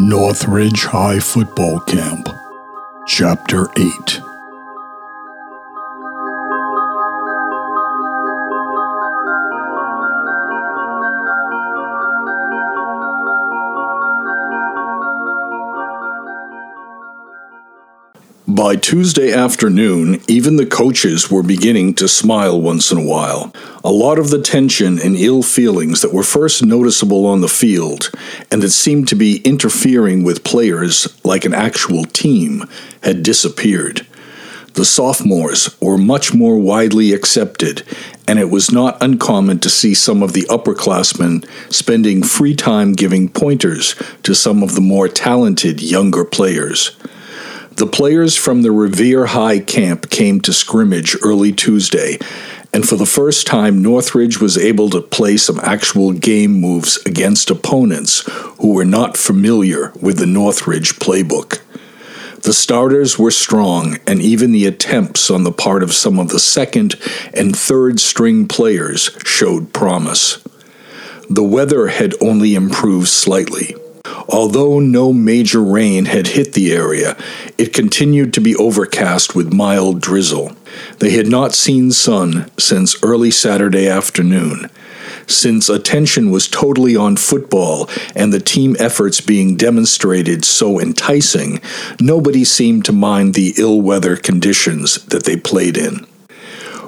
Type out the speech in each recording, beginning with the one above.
Northridge High Football Camp, Chapter 8. By Tuesday afternoon, even the coaches were beginning to smile once in a while. A lot of the tension and ill feelings that were first noticeable on the field and that seemed to be interfering with players like an actual team had disappeared. The sophomores were much more widely accepted, and it was not uncommon to see some of the upperclassmen spending free time giving pointers to some of the more talented younger players. The players from the Revere High camp came to scrimmage early Tuesday, and for the first time, Northridge was able to play some actual game moves against opponents who were not familiar with the Northridge playbook. The starters were strong, and even the attempts on the part of some of the second and third string players showed promise. The weather had only improved slightly. Although no major rain had hit the area, it continued to be overcast with mild drizzle. They had not seen sun since early Saturday afternoon. Since attention was totally on football and the team efforts being demonstrated so enticing, nobody seemed to mind the ill weather conditions that they played in.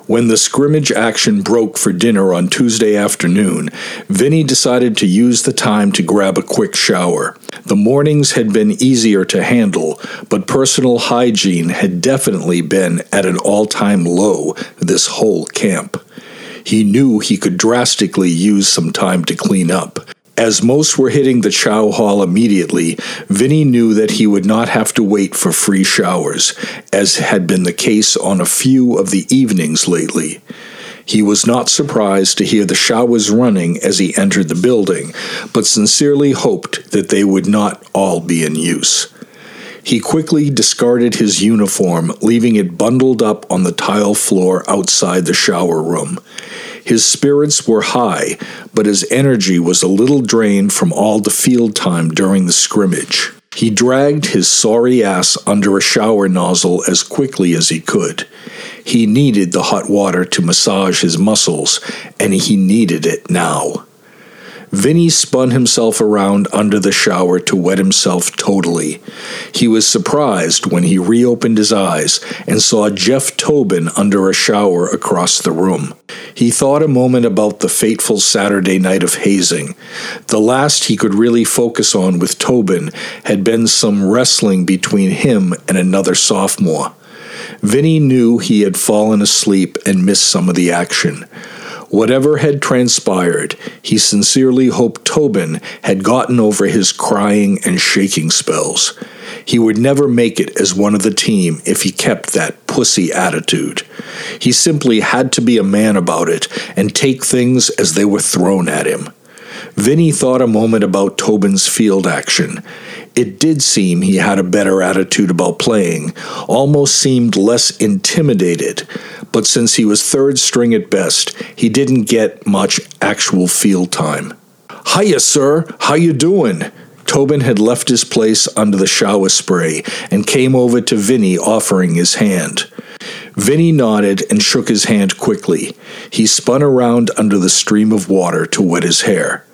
When the scrimmage action broke for dinner on Tuesday afternoon, Vinny decided to use the time to grab a quick shower. The mornings had been easier to handle, but personal hygiene had definitely been at an all time low this whole camp. He knew he could drastically use some time to clean up. As most were hitting the chow hall immediately, Vinny knew that he would not have to wait for free showers, as had been the case on a few of the evenings lately. He was not surprised to hear the showers running as he entered the building, but sincerely hoped that they would not all be in use. He quickly discarded his uniform, leaving it bundled up on the tile floor outside the shower room. His spirits were high, but his energy was a little drained from all the field time during the scrimmage. He dragged his sorry ass under a shower nozzle as quickly as he could. He needed the hot water to massage his muscles, and he needed it now. Vinny spun himself around under the shower to wet himself totally. He was surprised when he reopened his eyes and saw Jeff Tobin under a shower across the room. He thought a moment about the fateful Saturday night of hazing. The last he could really focus on with Tobin had been some wrestling between him and another sophomore. Vinny knew he had fallen asleep and missed some of the action. Whatever had transpired, he sincerely hoped Tobin had gotten over his crying and shaking spells. He would never make it as one of the team if he kept that pussy attitude. He simply had to be a man about it and take things as they were thrown at him. Vinny thought a moment about Tobin's field action. It did seem he had a better attitude about playing, almost seemed less intimidated, but since he was third string at best, he didn't get much actual field time. Hiya, sir. How you doing? Tobin had left his place under the shower spray and came over to Vinny, offering his hand. Vinny nodded and shook his hand quickly. He spun around under the stream of water to wet his hair.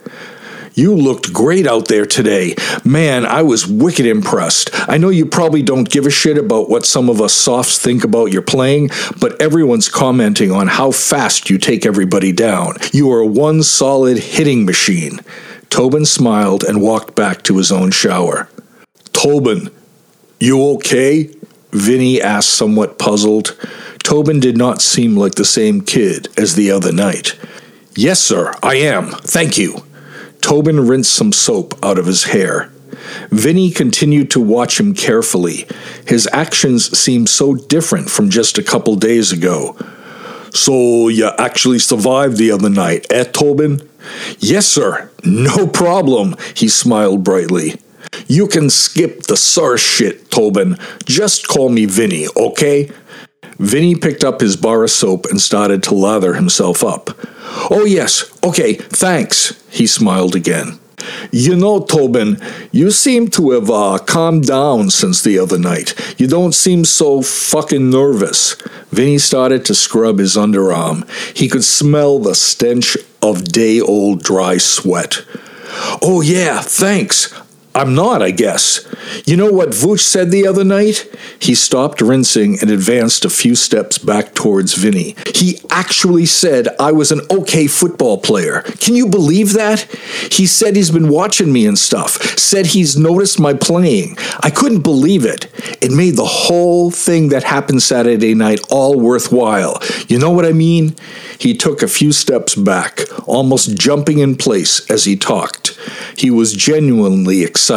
You looked great out there today. Man, I was wicked impressed. I know you probably don't give a shit about what some of us softs think about your playing, but everyone's commenting on how fast you take everybody down. You are one solid hitting machine. Tobin smiled and walked back to his own shower. Tobin, you okay? Vinny asked, somewhat puzzled. Tobin did not seem like the same kid as the other night. Yes, sir, I am. Thank you. Tobin rinsed some soap out of his hair. Vinny continued to watch him carefully. His actions seemed so different from just a couple days ago. So, you actually survived the other night, eh, Tobin? Yes, sir. No problem, he smiled brightly. You can skip the sir shit, Tobin. Just call me Vinny, okay? Vinny picked up his bar of soap and started to lather himself up. Oh, yes, okay, thanks, he smiled again. You know, Tobin, you seem to have uh, calmed down since the other night. You don't seem so fucking nervous. Vinny started to scrub his underarm. He could smell the stench of day old dry sweat. Oh, yeah, thanks. I'm not, I guess. You know what Vooch said the other night? He stopped rinsing and advanced a few steps back towards Vinny. He actually said I was an okay football player. Can you believe that? He said he's been watching me and stuff, said he's noticed my playing. I couldn't believe it. It made the whole thing that happened Saturday night all worthwhile. You know what I mean? He took a few steps back, almost jumping in place as he talked. He was genuinely excited.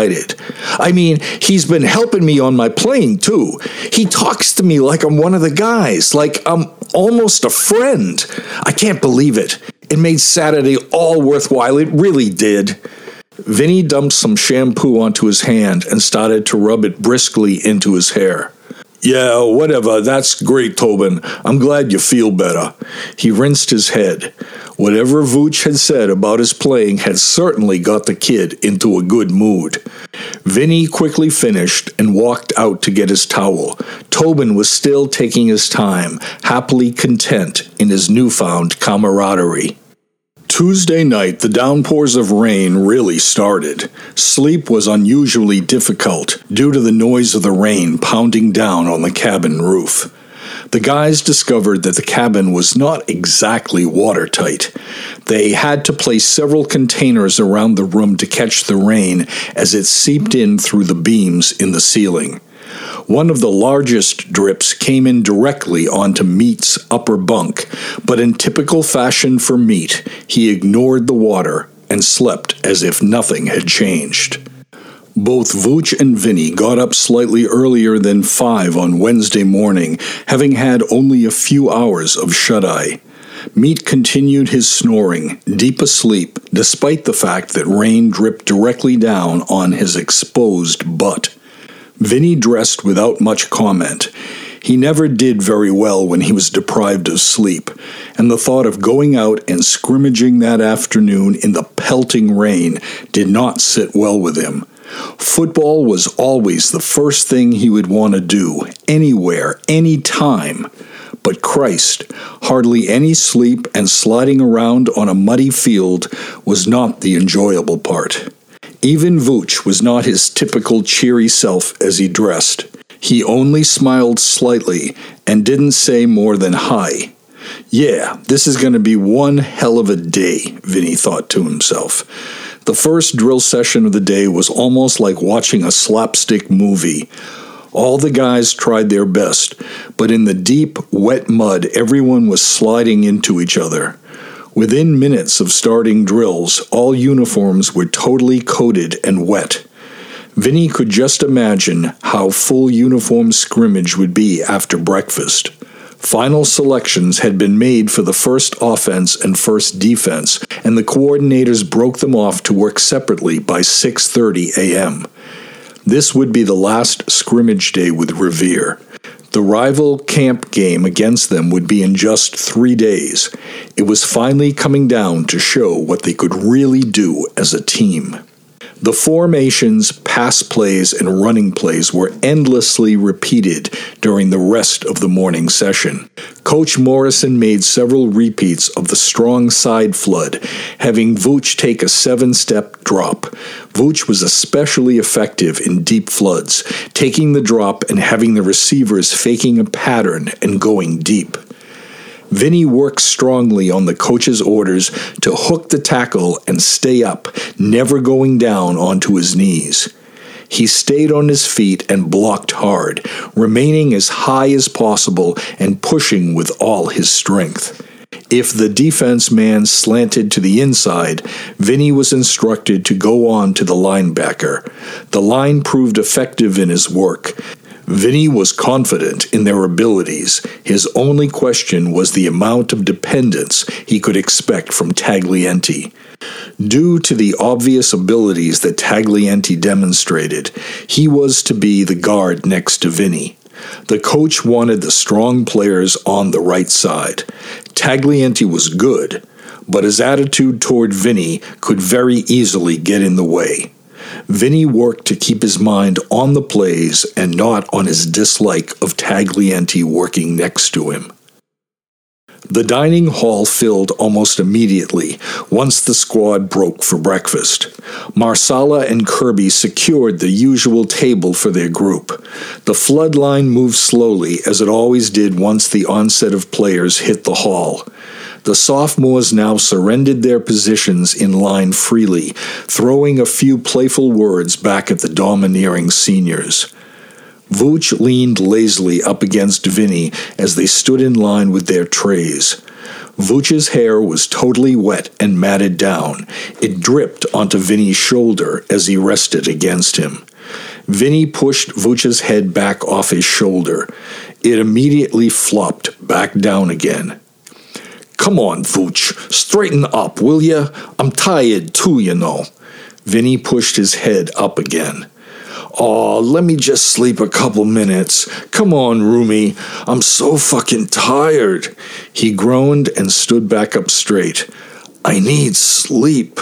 I mean, he's been helping me on my plane too. He talks to me like I'm one of the guys, like I'm almost a friend. I can't believe it. It made Saturday all worthwhile. It really did. Vinny dumped some shampoo onto his hand and started to rub it briskly into his hair. Yeah, whatever. That's great, Tobin. I'm glad you feel better. He rinsed his head. Whatever Vooch had said about his playing had certainly got the kid into a good mood. Vinny quickly finished and walked out to get his towel. Tobin was still taking his time, happily content in his newfound camaraderie. Tuesday night, the downpours of rain really started. Sleep was unusually difficult due to the noise of the rain pounding down on the cabin roof. The guys discovered that the cabin was not exactly watertight. They had to place several containers around the room to catch the rain as it seeped in through the beams in the ceiling. One of the largest drips came in directly onto Meat's upper bunk, but in typical fashion for Meat, he ignored the water and slept as if nothing had changed. Both Vooch and Vinny got up slightly earlier than five on Wednesday morning, having had only a few hours of shut eye. Meat continued his snoring, deep asleep, despite the fact that rain dripped directly down on his exposed butt. Vinny dressed without much comment. He never did very well when he was deprived of sleep, and the thought of going out and scrimmaging that afternoon in the pelting rain did not sit well with him. Football was always the first thing he would want to do, anywhere, any time. But Christ, hardly any sleep and sliding around on a muddy field was not the enjoyable part. Even Vooch was not his typical cheery self as he dressed. He only smiled slightly and didn't say more than hi. Yeah, this is going to be one hell of a day, Vinny thought to himself. The first drill session of the day was almost like watching a slapstick movie. All the guys tried their best, but in the deep, wet mud, everyone was sliding into each other. Within minutes of starting drills, all uniforms were totally coated and wet. Vinny could just imagine how full uniform scrimmage would be after breakfast. Final selections had been made for the first offense and first defense, and the coordinators broke them off to work separately by 6:30 a.m. This would be the last scrimmage day with Revere. The rival camp game against them would be in just three days. It was finally coming down to show what they could really do as a team. The formations, pass plays, and running plays were endlessly repeated during the rest of the morning session. Coach Morrison made several repeats of the strong side flood, having Vooch take a seven step drop. Vooch was especially effective in deep floods, taking the drop and having the receivers faking a pattern and going deep. Vinny worked strongly on the coach's orders to hook the tackle and stay up, never going down onto his knees. He stayed on his feet and blocked hard, remaining as high as possible and pushing with all his strength. If the defense man slanted to the inside, Vinny was instructed to go on to the linebacker. The line proved effective in his work, Vinny was confident in their abilities. His only question was the amount of dependence he could expect from Taglienti. Due to the obvious abilities that Taglienti demonstrated, he was to be the guard next to Vinny. The coach wanted the strong players on the right side. Taglienti was good, but his attitude toward Vinny could very easily get in the way. Vinny worked to keep his mind on the plays and not on his dislike of Taglienti working next to him. The dining hall filled almost immediately once the squad broke for breakfast. Marsala and Kirby secured the usual table for their group. The flood line moved slowly, as it always did once the onset of players hit the hall. The sophomores now surrendered their positions in line freely, throwing a few playful words back at the domineering seniors. Vooch leaned lazily up against Vinny as they stood in line with their trays. Vooch's hair was totally wet and matted down. It dripped onto Vinny's shoulder as he rested against him. Vinny pushed Vooch's head back off his shoulder. It immediately flopped back down again. Come on, Vooch, straighten up, will ya? I'm tired too, you know. Vinny pushed his head up again. Aw, let me just sleep a couple minutes. Come on, roomie. I'm so fucking tired. He groaned and stood back up straight. I need sleep.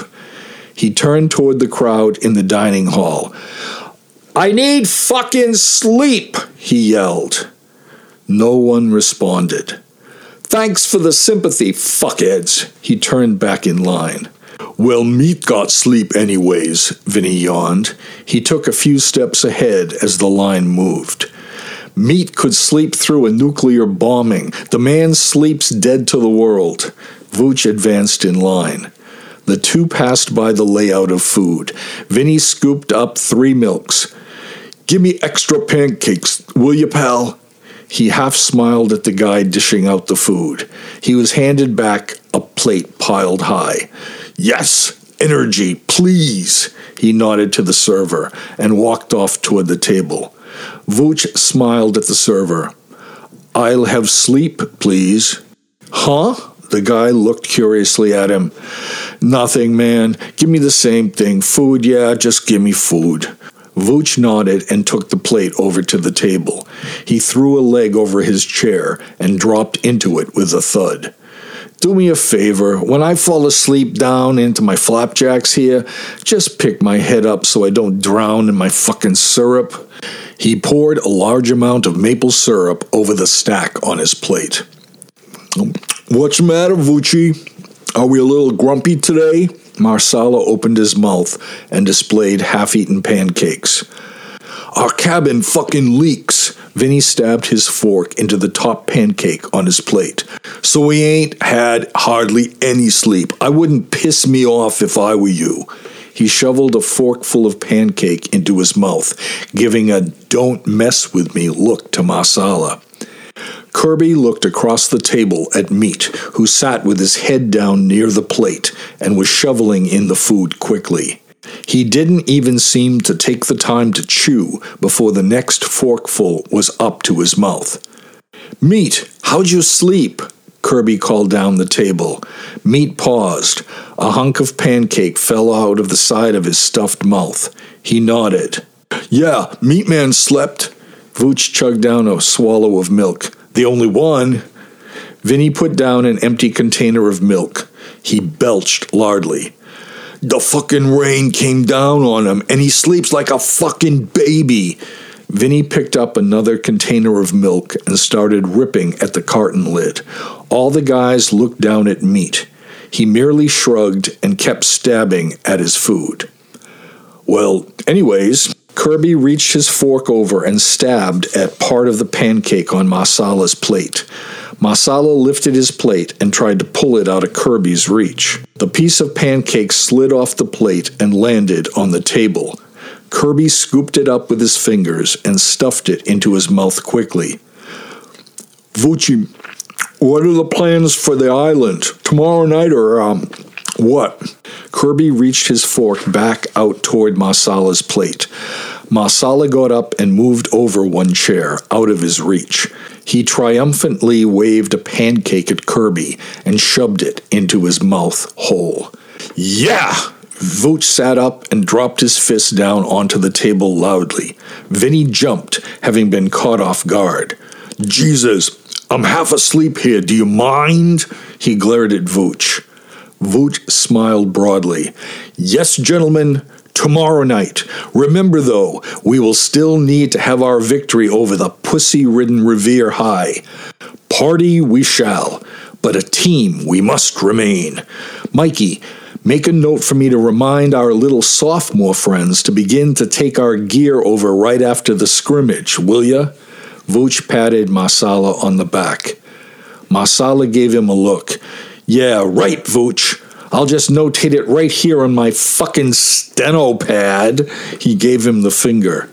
He turned toward the crowd in the dining hall. I need fucking sleep, he yelled. No one responded. Thanks for the sympathy, fuckheads. He turned back in line. Well, Meat got sleep anyways, Vinny yawned. He took a few steps ahead as the line moved. Meat could sleep through a nuclear bombing. The man sleeps dead to the world. Vooch advanced in line. The two passed by the layout of food. Vinny scooped up three milks. Give me extra pancakes, will you, pal? He half smiled at the guy dishing out the food. He was handed back a plate piled high. Yes, energy, please. He nodded to the server and walked off toward the table. Vooch smiled at the server. I'll have sleep, please. Huh? The guy looked curiously at him. Nothing, man. Give me the same thing. Food, yeah, just give me food. Vooch nodded and took the plate over to the table. He threw a leg over his chair and dropped into it with a thud. Do me a favor, when I fall asleep down into my flapjacks here, just pick my head up so I don't drown in my fucking syrup. He poured a large amount of maple syrup over the stack on his plate. What's the matter, Vucci? Are we a little grumpy today? Marsala opened his mouth and displayed half eaten pancakes. Our cabin fucking leaks. Vinny stabbed his fork into the top pancake on his plate. So we ain't had hardly any sleep. I wouldn't piss me off if I were you. He shoveled a forkful of pancake into his mouth, giving a don't mess with me look to Marsala. Kirby looked across the table at Meat, who sat with his head down near the plate and was shoveling in the food quickly. He didn't even seem to take the time to chew before the next forkful was up to his mouth. Meat, how'd you sleep? Kirby called down the table. Meat paused. A hunk of pancake fell out of the side of his stuffed mouth. He nodded. Yeah, Meat Man slept. Vooch chugged down a swallow of milk. The only one. Vinny put down an empty container of milk. He belched lardly. The fucking rain came down on him, and he sleeps like a fucking baby. Vinny picked up another container of milk and started ripping at the carton lid. All the guys looked down at Meat. He merely shrugged and kept stabbing at his food. Well, anyways, Kirby reached his fork over and stabbed at part of the pancake on Marsala's plate. Masala lifted his plate and tried to pull it out of Kirby's reach. The piece of pancake slid off the plate and landed on the table. Kirby scooped it up with his fingers and stuffed it into his mouth quickly. Vucci, what are the plans for the island? Tomorrow night or, um, what? Kirby reached his fork back out toward Marsala's plate. Marsala got up and moved over one chair, out of his reach. He triumphantly waved a pancake at Kirby and shoved it into his mouth whole. Yeah! Vooch sat up and dropped his fist down onto the table loudly. Vinny jumped, having been caught off guard. Jesus, I'm half asleep here. Do you mind? He glared at Vooch. Vooch smiled broadly. Yes, gentlemen, tomorrow night. Remember, though, we will still need to have our victory over the pussy ridden Revere High. Party we shall, but a team we must remain. Mikey, make a note for me to remind our little sophomore friends to begin to take our gear over right after the scrimmage, will ya? Vooch patted Marsala on the back. Marsala gave him a look. Yeah, right, Vooch. I'll just notate it right here on my fucking steno pad. He gave him the finger.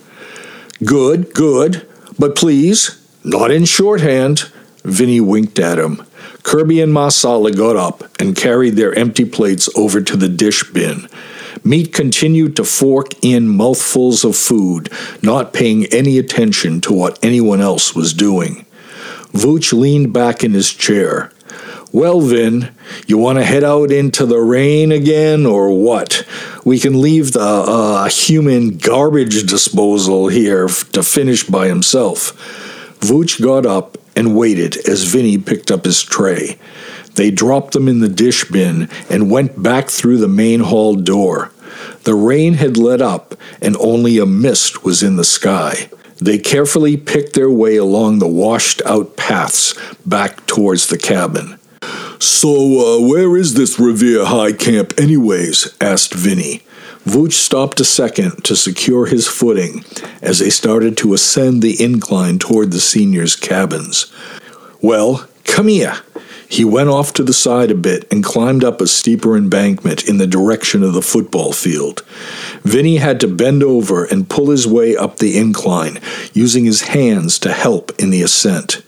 Good, good. But please, not in shorthand. Vinny winked at him. Kirby and Marsala got up and carried their empty plates over to the dish bin. Meat continued to fork in mouthfuls of food, not paying any attention to what anyone else was doing. Vooch leaned back in his chair. Well, Vin, you want to head out into the rain again, or what? We can leave the uh, human garbage disposal here to finish by himself. Vooch got up and waited as Vinny picked up his tray. They dropped them in the dish bin and went back through the main hall door. The rain had let up, and only a mist was in the sky. They carefully picked their way along the washed out paths back towards the cabin. So, uh, where is this Revere High camp, anyways? asked Vinny. Vooch stopped a second to secure his footing as they started to ascend the incline toward the seniors' cabins. Well, come here. He went off to the side a bit and climbed up a steeper embankment in the direction of the football field. Vinny had to bend over and pull his way up the incline, using his hands to help in the ascent.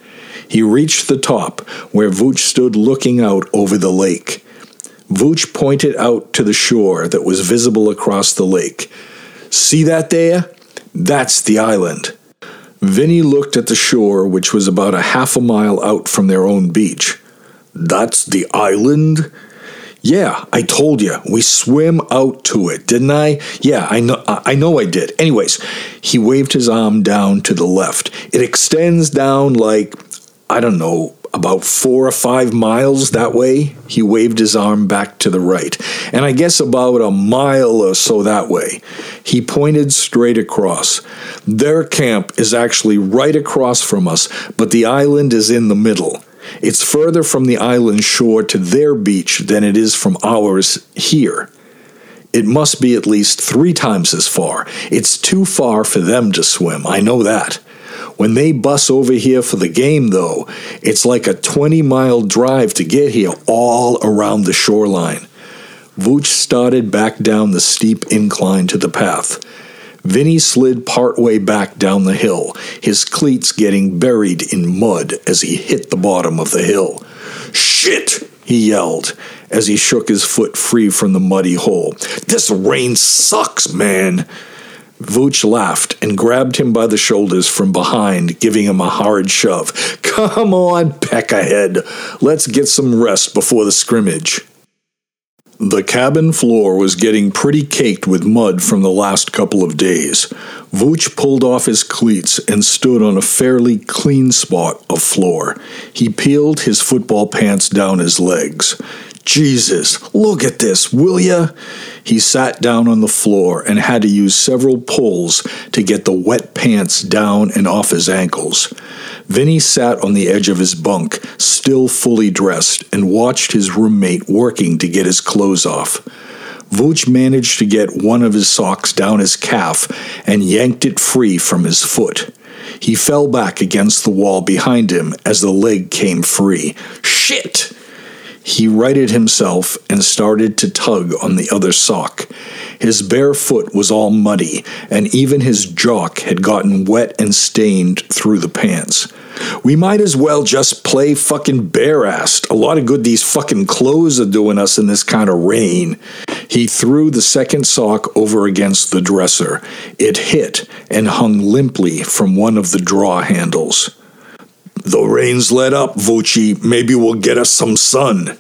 He reached the top, where Vooch stood looking out over the lake. Vooch pointed out to the shore that was visible across the lake. See that there? That's the island. Vinny looked at the shore, which was about a half a mile out from their own beach. That's the island? Yeah, I told you. We swim out to it, didn't I? Yeah, I know I know I did. Anyways, he waved his arm down to the left. It extends down like I don't know, about four or five miles that way. He waved his arm back to the right. And I guess about a mile or so that way. He pointed straight across. Their camp is actually right across from us, but the island is in the middle. It's further from the island shore to their beach than it is from ours here. It must be at least three times as far. It's too far for them to swim, I know that. When they bus over here for the game, though, it's like a 20 mile drive to get here all around the shoreline. Vooch started back down the steep incline to the path. Vinny slid partway back down the hill, his cleats getting buried in mud as he hit the bottom of the hill. Shit! he yelled as he shook his foot free from the muddy hole. This rain sucks, man! Vooch laughed and grabbed him by the shoulders from behind, giving him a hard shove. Come on, peck ahead. Let's get some rest before the scrimmage. The cabin floor was getting pretty caked with mud from the last couple of days. Vooch pulled off his cleats and stood on a fairly clean spot of floor. He peeled his football pants down his legs. Jesus, look at this, will ya? He sat down on the floor and had to use several pulls to get the wet pants down and off his ankles. Vinny sat on the edge of his bunk, still fully dressed, and watched his roommate working to get his clothes off. Vooch managed to get one of his socks down his calf and yanked it free from his foot. He fell back against the wall behind him as the leg came free. Shit! He righted himself and started to tug on the other sock. His bare foot was all muddy, and even his jock had gotten wet and stained through the pants. We might as well just play fucking bare assed. A lot of good these fucking clothes are doing us in this kind of rain. He threw the second sock over against the dresser. It hit and hung limply from one of the draw handles. The rain's let up, Vucci. Maybe we'll get us some sun.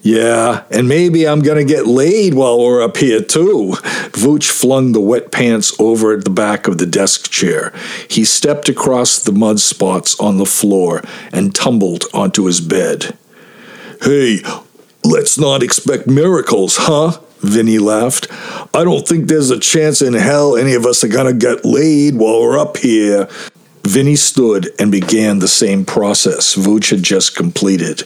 Yeah, and maybe I'm gonna get laid while we're up here too. Vooch flung the wet pants over at the back of the desk chair. He stepped across the mud spots on the floor and tumbled onto his bed. Hey, Let's not expect miracles, huh? Vinny laughed. I don't think there's a chance in hell any of us are gonna get laid while we're up here. Vinny stood and began the same process Vooch had just completed.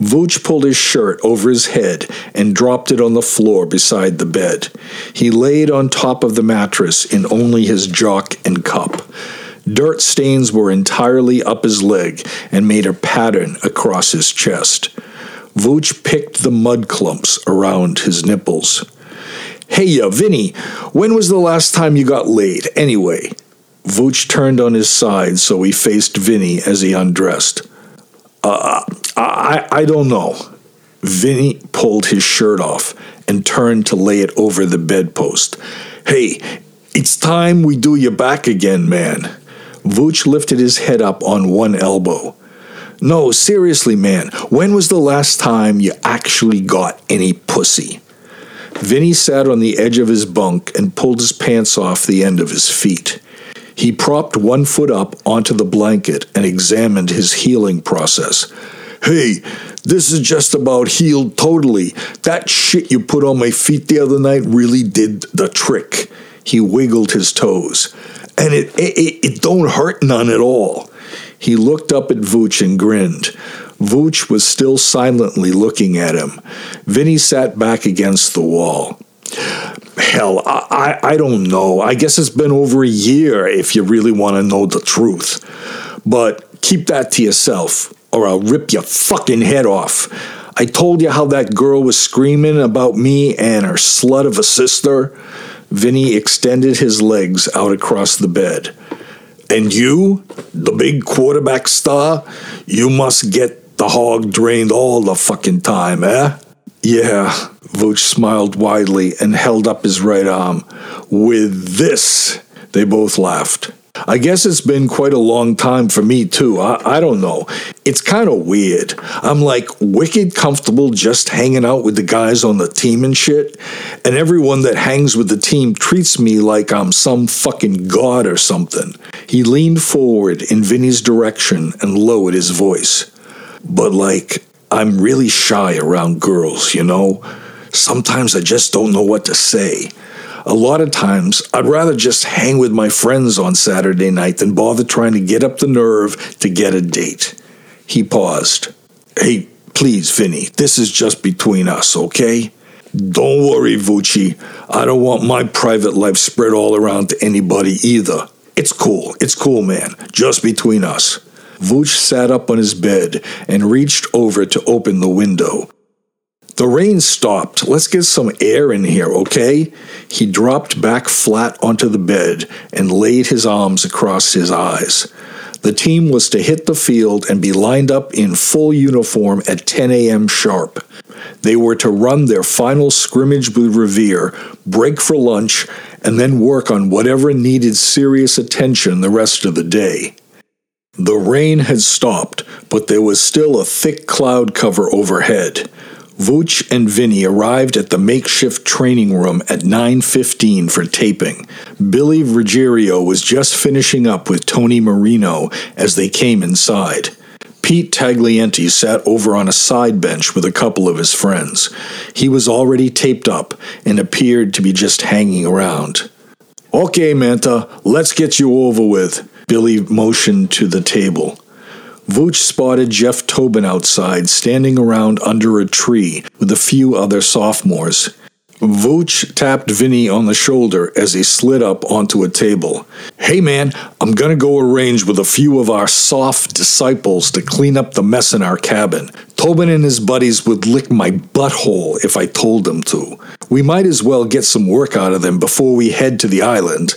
Vooch pulled his shirt over his head and dropped it on the floor beside the bed. He laid on top of the mattress in only his jock and cup. Dirt stains were entirely up his leg and made a pattern across his chest. Vooch picked the mud clumps around his nipples. Hey, ya, Vinny, when was the last time you got laid, anyway? Vooch turned on his side so he faced Vinny as he undressed. Uh, I, I don't know. Vinny pulled his shirt off and turned to lay it over the bedpost. Hey, it's time we do you back again, man. Vooch lifted his head up on one elbow. No, seriously, man, when was the last time you actually got any pussy? Vinny sat on the edge of his bunk and pulled his pants off the end of his feet. He propped one foot up onto the blanket and examined his healing process. Hey, this is just about healed totally. That shit you put on my feet the other night really did the trick. He wiggled his toes. And it, it, it don't hurt none at all. He looked up at Vooch and grinned. Vooch was still silently looking at him. Vinny sat back against the wall. Hell, I, I, I don't know. I guess it's been over a year if you really want to know the truth. But keep that to yourself, or I'll rip your fucking head off. I told you how that girl was screaming about me and her slut of a sister. Vinny extended his legs out across the bed. And you, the big quarterback star, you must get the hog drained all the fucking time, eh? Yeah, Vooch smiled widely and held up his right arm. With this, they both laughed. I guess it's been quite a long time for me, too. I, I don't know. It's kind of weird. I'm like wicked comfortable just hanging out with the guys on the team and shit, and everyone that hangs with the team treats me like I'm some fucking god or something. He leaned forward in Vinny's direction and lowered his voice. But, like, I'm really shy around girls, you know? Sometimes I just don't know what to say. A lot of times, I'd rather just hang with my friends on Saturday night than bother trying to get up the nerve to get a date. He paused. Hey, please, Vinny, this is just between us, okay? Don't worry, Vucci. I don't want my private life spread all around to anybody either. It's cool. It's cool, man. Just between us. Vooch sat up on his bed and reached over to open the window. The rain stopped. Let's get some air in here, okay? He dropped back flat onto the bed and laid his arms across his eyes. The team was to hit the field and be lined up in full uniform at 10 a.m. sharp. They were to run their final scrimmage with Revere, break for lunch, and then work on whatever needed serious attention the rest of the day. The rain had stopped, but there was still a thick cloud cover overhead. Vooch and Vinny arrived at the makeshift training room at 9:15 for taping. Billy Ruggiero was just finishing up with Tony Marino as they came inside. Pete Taglienti sat over on a side bench with a couple of his friends. He was already taped up and appeared to be just hanging around. Okay, Manta, let's get you over with. Billy motioned to the table. Vooch spotted Jeff Tobin outside, standing around under a tree with a few other sophomores. Vooch tapped Vinny on the shoulder as he slid up onto a table. Hey man, I'm gonna go arrange with a few of our soft disciples to clean up the mess in our cabin. Tobin and his buddies would lick my butthole if I told them to. We might as well get some work out of them before we head to the island.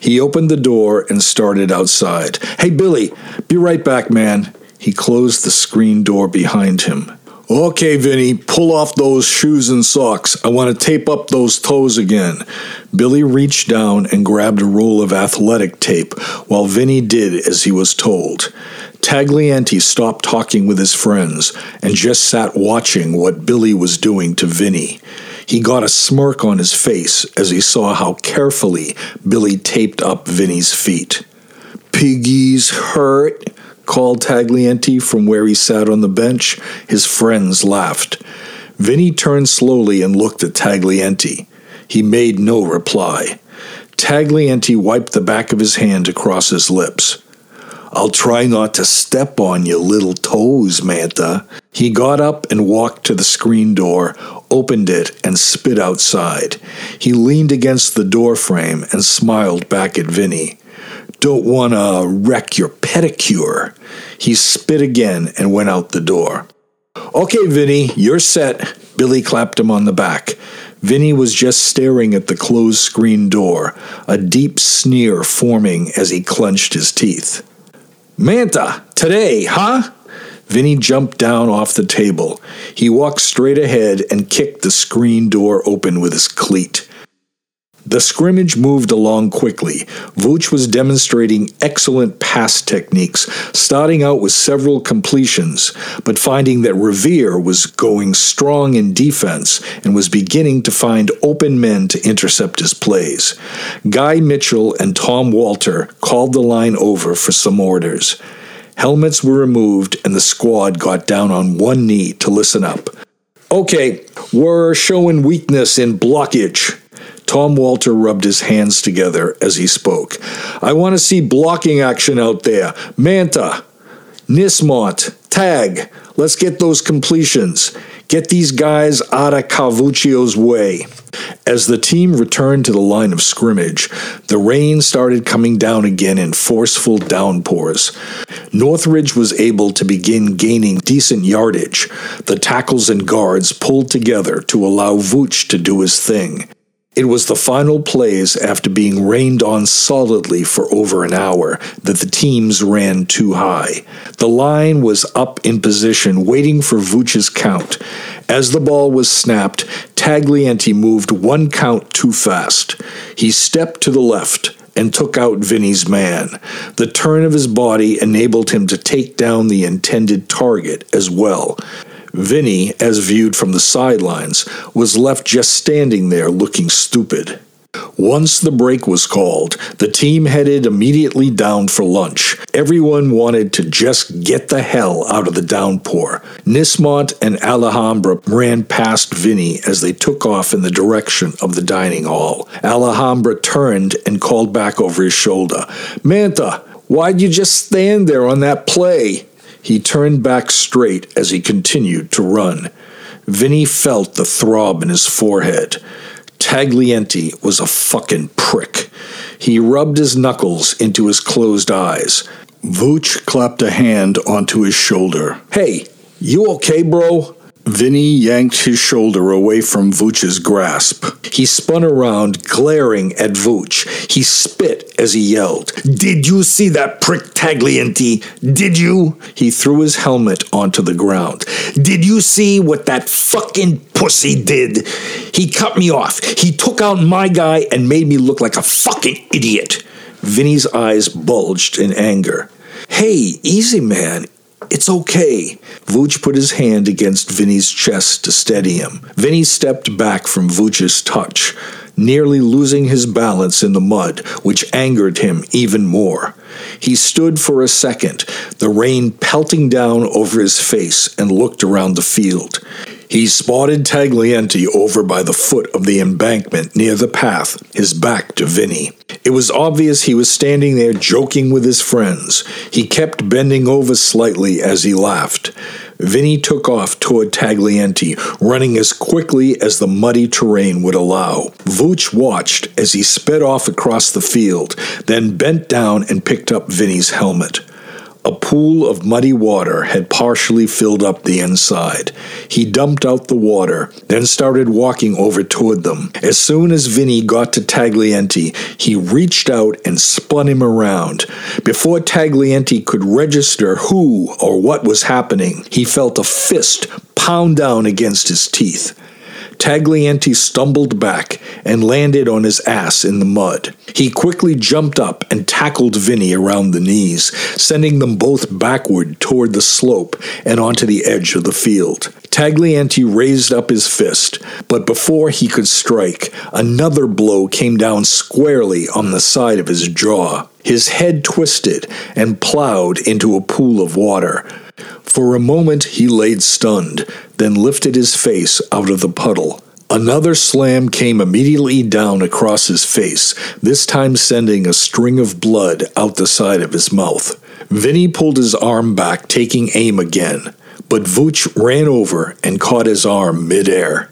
He opened the door and started outside. Hey, Billy, be right back, man. He closed the screen door behind him. Okay, Vinny, pull off those shoes and socks. I want to tape up those toes again. Billy reached down and grabbed a roll of athletic tape while Vinny did as he was told. Taglienti stopped talking with his friends and just sat watching what Billy was doing to Vinny. He got a smirk on his face as he saw how carefully Billy taped up Vinny's feet. Piggy's hurt, called Taglienti from where he sat on the bench. His friends laughed. Vinny turned slowly and looked at Taglienti. He made no reply. Taglienti wiped the back of his hand across his lips. I'll try not to step on your little toes, Manta. He got up and walked to the screen door, opened it, and spit outside. He leaned against the door frame and smiled back at Vinny. Don't want to wreck your pedicure. He spit again and went out the door. Okay, Vinny, you're set. Billy clapped him on the back. Vinny was just staring at the closed screen door, a deep sneer forming as he clenched his teeth. Manta, today, huh? Vinny jumped down off the table. He walked straight ahead and kicked the screen door open with his cleat. The scrimmage moved along quickly. Vooch was demonstrating excellent pass techniques, starting out with several completions, but finding that Revere was going strong in defense and was beginning to find open men to intercept his plays. Guy Mitchell and Tom Walter called the line over for some orders. Helmets were removed, and the squad got down on one knee to listen up. Okay, we're showing weakness in blockage. Tom Walter rubbed his hands together as he spoke. I want to see blocking action out there. Manta, Nismont, Tag, let's get those completions. Get these guys out of Calvuccio's way. As the team returned to the line of scrimmage, the rain started coming down again in forceful downpours. Northridge was able to begin gaining decent yardage. The tackles and guards pulled together to allow Vooch to do his thing. It was the final plays after being rained on solidly for over an hour that the teams ran too high. The line was up in position, waiting for Vooch's count. As the ball was snapped, Taglienti moved one count too fast. He stepped to the left and took out Vinny's man. The turn of his body enabled him to take down the intended target as well. Vinny, as viewed from the sidelines, was left just standing there looking stupid. Once the break was called, the team headed immediately down for lunch. Everyone wanted to just get the hell out of the downpour. Nismont and Alhambra ran past Vinny as they took off in the direction of the dining hall. Alhambra turned and called back over his shoulder, Manta, why'd you just stand there on that play? He turned back straight as he continued to run. Vinny felt the throb in his forehead. Taglienti was a fucking prick. He rubbed his knuckles into his closed eyes. Vooch clapped a hand onto his shoulder. Hey, you okay, bro? Vinny yanked his shoulder away from Vooch's grasp. He spun around, glaring at Vooch. He spit as he yelled, Did you see that prick Taglienti? Did you? He threw his helmet onto the ground. Did you see what that fucking pussy did? He cut me off. He took out my guy and made me look like a fucking idiot. Vinny's eyes bulged in anger. Hey, easy man. It's okay. Vooch put his hand against Vinny's chest to steady him. Vinny stepped back from Vooch's touch, nearly losing his balance in the mud, which angered him even more. He stood for a second, the rain pelting down over his face, and looked around the field. He spotted Taglienti over by the foot of the embankment near the path, his back to Vinny. It was obvious he was standing there joking with his friends. He kept bending over slightly as he laughed. Vinny took off toward Taglienti, running as quickly as the muddy terrain would allow. Vooch watched as he sped off across the field, then bent down and picked up Vinny's helmet. A pool of muddy water had partially filled up the inside. He dumped out the water, then started walking over toward them. As soon as Vinny got to Taglienti, he reached out and spun him around. Before Taglienti could register who or what was happening, he felt a fist pound down against his teeth. Taglienti stumbled back and landed on his ass in the mud. He quickly jumped up and tackled Vinny around the knees, sending them both backward toward the slope and onto the edge of the field. Taglienti raised up his fist, but before he could strike, another blow came down squarely on the side of his jaw. His head twisted and plowed into a pool of water. For a moment he laid stunned, then lifted his face out of the puddle. Another slam came immediately down across his face, this time sending a string of blood out the side of his mouth. Vinny pulled his arm back, taking aim again, but Vooch ran over and caught his arm midair.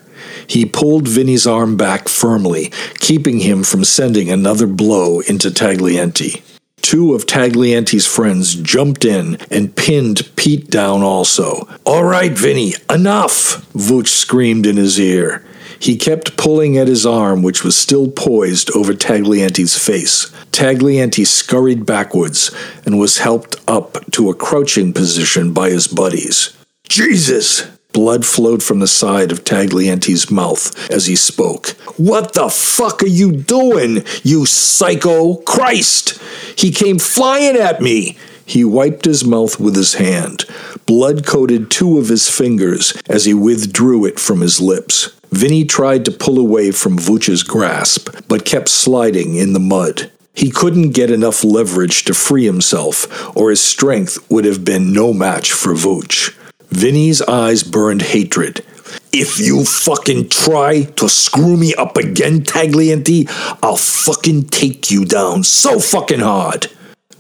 He pulled Vinny's arm back firmly, keeping him from sending another blow into Taglienti. Two of Taglienti's friends jumped in and pinned Pete down also. All right, Vinny, enough! Vooch screamed in his ear. He kept pulling at his arm, which was still poised over Taglienti's face. Taglienti scurried backwards and was helped up to a crouching position by his buddies. Jesus! Blood flowed from the side of Taglienti's mouth as he spoke. What the fuck are you doing, you psycho? Christ! He came flying at me! He wiped his mouth with his hand. Blood coated two of his fingers as he withdrew it from his lips. Vinny tried to pull away from Vooch's grasp, but kept sliding in the mud. He couldn't get enough leverage to free himself, or his strength would have been no match for Vooch. Vinny's eyes burned hatred. If you fucking try to screw me up again, Taglienti, I'll fucking take you down so fucking hard.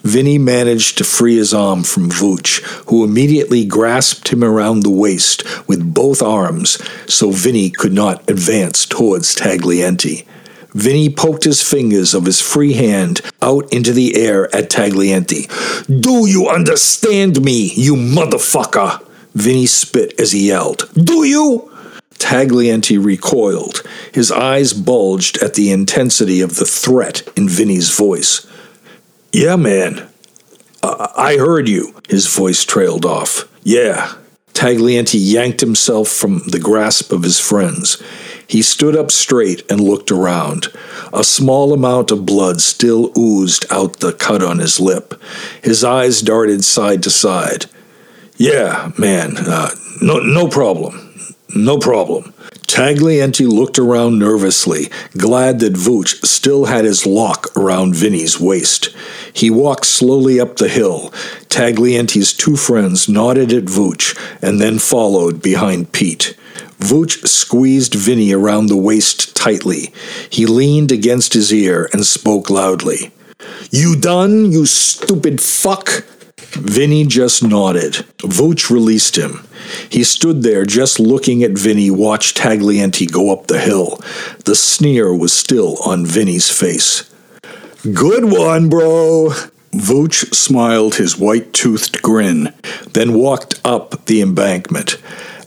Vinny managed to free his arm from Vooch, who immediately grasped him around the waist with both arms so Vinny could not advance towards Taglienti. Vinny poked his fingers of his free hand out into the air at Taglienti. Do you understand me, you motherfucker? Vinny spit as he yelled. Do you? Taglienti recoiled. His eyes bulged at the intensity of the threat in Vinny's voice. Yeah, man. Uh, I heard you. His voice trailed off. Yeah. Taglienti yanked himself from the grasp of his friends. He stood up straight and looked around. A small amount of blood still oozed out the cut on his lip. His eyes darted side to side. Yeah, man, uh, no, no problem. No problem. Taglienti looked around nervously, glad that Vooch still had his lock around Vinny's waist. He walked slowly up the hill. Taglienti's two friends nodded at Vooch and then followed behind Pete. Vooch squeezed Vinny around the waist tightly. He leaned against his ear and spoke loudly. You done, you stupid fuck? Vinny just nodded. Vooch released him. He stood there just looking at Vinny watch Taglienti go up the hill. The sneer was still on Vinny's face. Good one, bro! Vooch smiled his white toothed grin, then walked up the embankment.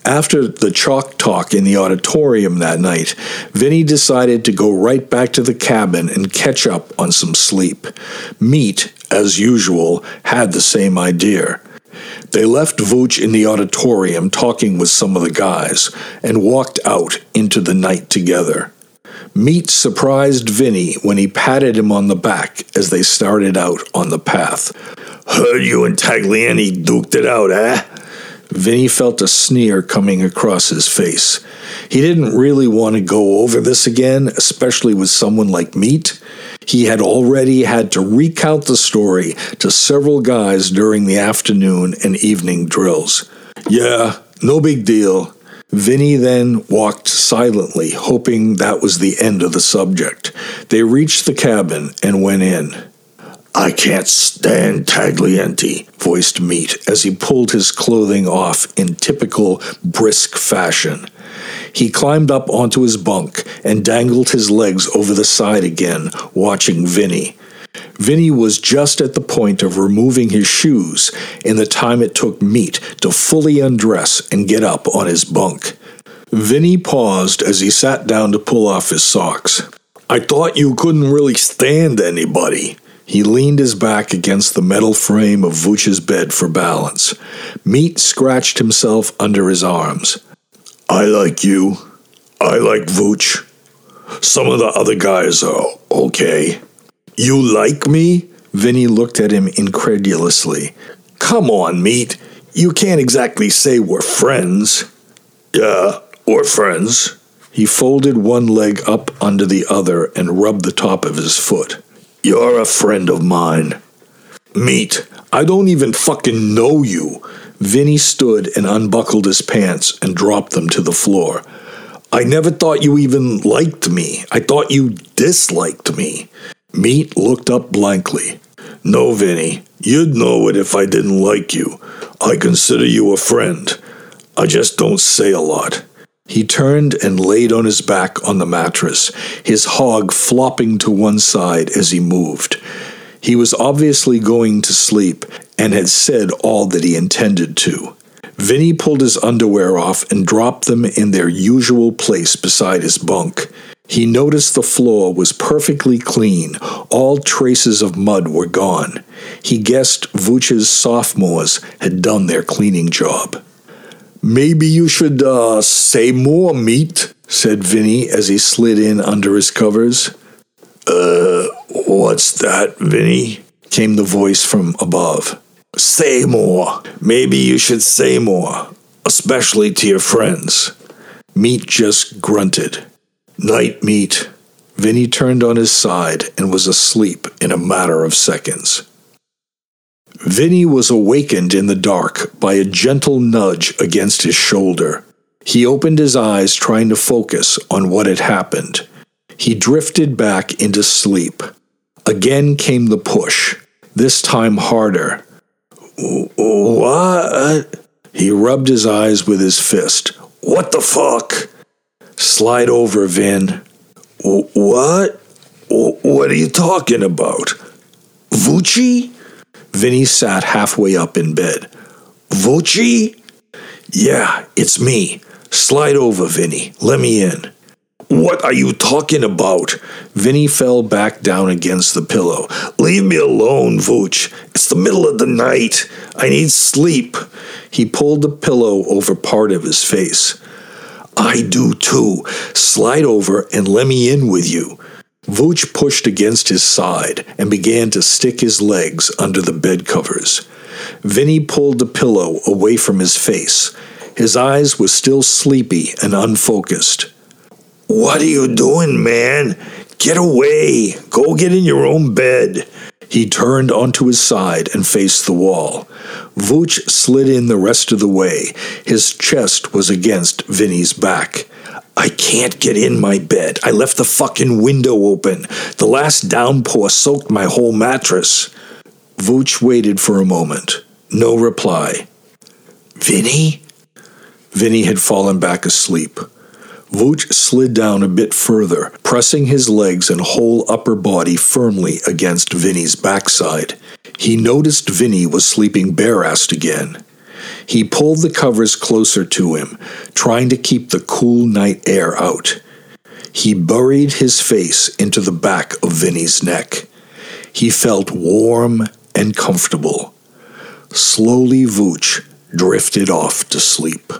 After the chalk talk in the auditorium that night, Vinny decided to go right back to the cabin and catch up on some sleep. Meat, as usual, had the same idea. They left Vooch in the auditorium talking with some of the guys and walked out into the night together. Meat surprised Vinny when he patted him on the back as they started out on the path. Heard you and Taglienti duked it out, eh? Vinny felt a sneer coming across his face. He didn't really want to go over this again, especially with someone like Meat. He had already had to recount the story to several guys during the afternoon and evening drills. Yeah, no big deal. Vinny then walked silently, hoping that was the end of the subject. They reached the cabin and went in. I can't stand Taglienti, voiced Meat as he pulled his clothing off in typical brisk fashion. He climbed up onto his bunk and dangled his legs over the side again, watching Vinny. Vinny was just at the point of removing his shoes in the time it took Meat to fully undress and get up on his bunk. Vinny paused as he sat down to pull off his socks. I thought you couldn't really stand anybody. He leaned his back against the metal frame of Vooch's bed for balance. Meat scratched himself under his arms. I like you. I like Vooch. Some of the other guys are okay. You like me? Vinny looked at him incredulously. Come on, Meat. You can't exactly say we're friends. Yeah, we're friends. He folded one leg up under the other and rubbed the top of his foot. You're a friend of mine. Meat, I don't even fucking know you. Vinny stood and unbuckled his pants and dropped them to the floor. I never thought you even liked me. I thought you disliked me. Meat looked up blankly. No, Vinny, you'd know it if I didn't like you. I consider you a friend. I just don't say a lot. He turned and laid on his back on the mattress, his hog flopping to one side as he moved. He was obviously going to sleep and had said all that he intended to. Vinny pulled his underwear off and dropped them in their usual place beside his bunk. He noticed the floor was perfectly clean, all traces of mud were gone. He guessed Vooch's sophomores had done their cleaning job. Maybe you should uh, say more, meat, said Vinny as he slid in under his covers. Uh, what's that, Vinny? came the voice from above. Say more. Maybe you should say more, especially to your friends. Meat just grunted. Night, Meat. Vinny turned on his side and was asleep in a matter of seconds. Vinny was awakened in the dark by a gentle nudge against his shoulder. He opened his eyes, trying to focus on what had happened. He drifted back into sleep. Again came the push, this time harder. What? He rubbed his eyes with his fist. What the fuck? Slide over, Vin. What? What are you talking about? Voochie? Vinny sat halfway up in bed. Voochie? Yeah, it's me. Slide over, Vinny. Let me in. What are you talking about? Vinny fell back down against the pillow. Leave me alone, Vooch. It's the middle of the night. I need sleep. He pulled the pillow over part of his face. I do too. Slide over and let me in with you. Vooch pushed against his side and began to stick his legs under the bed covers. Vinny pulled the pillow away from his face. His eyes were still sleepy and unfocused. What are you doing, man? Get away. Go get in your own bed. He turned onto his side and faced the wall. Vooch slid in the rest of the way. His chest was against Vinny's back. I can't get in my bed. I left the fucking window open. The last downpour soaked my whole mattress. Vooch waited for a moment. No reply. Vinny? Vinny had fallen back asleep. Vooch slid down a bit further, pressing his legs and whole upper body firmly against Vinny's backside. He noticed Vinny was sleeping bare-assed again. He pulled the covers closer to him, trying to keep the cool night air out. He buried his face into the back of Vinny's neck. He felt warm and comfortable. Slowly, Vooch drifted off to sleep.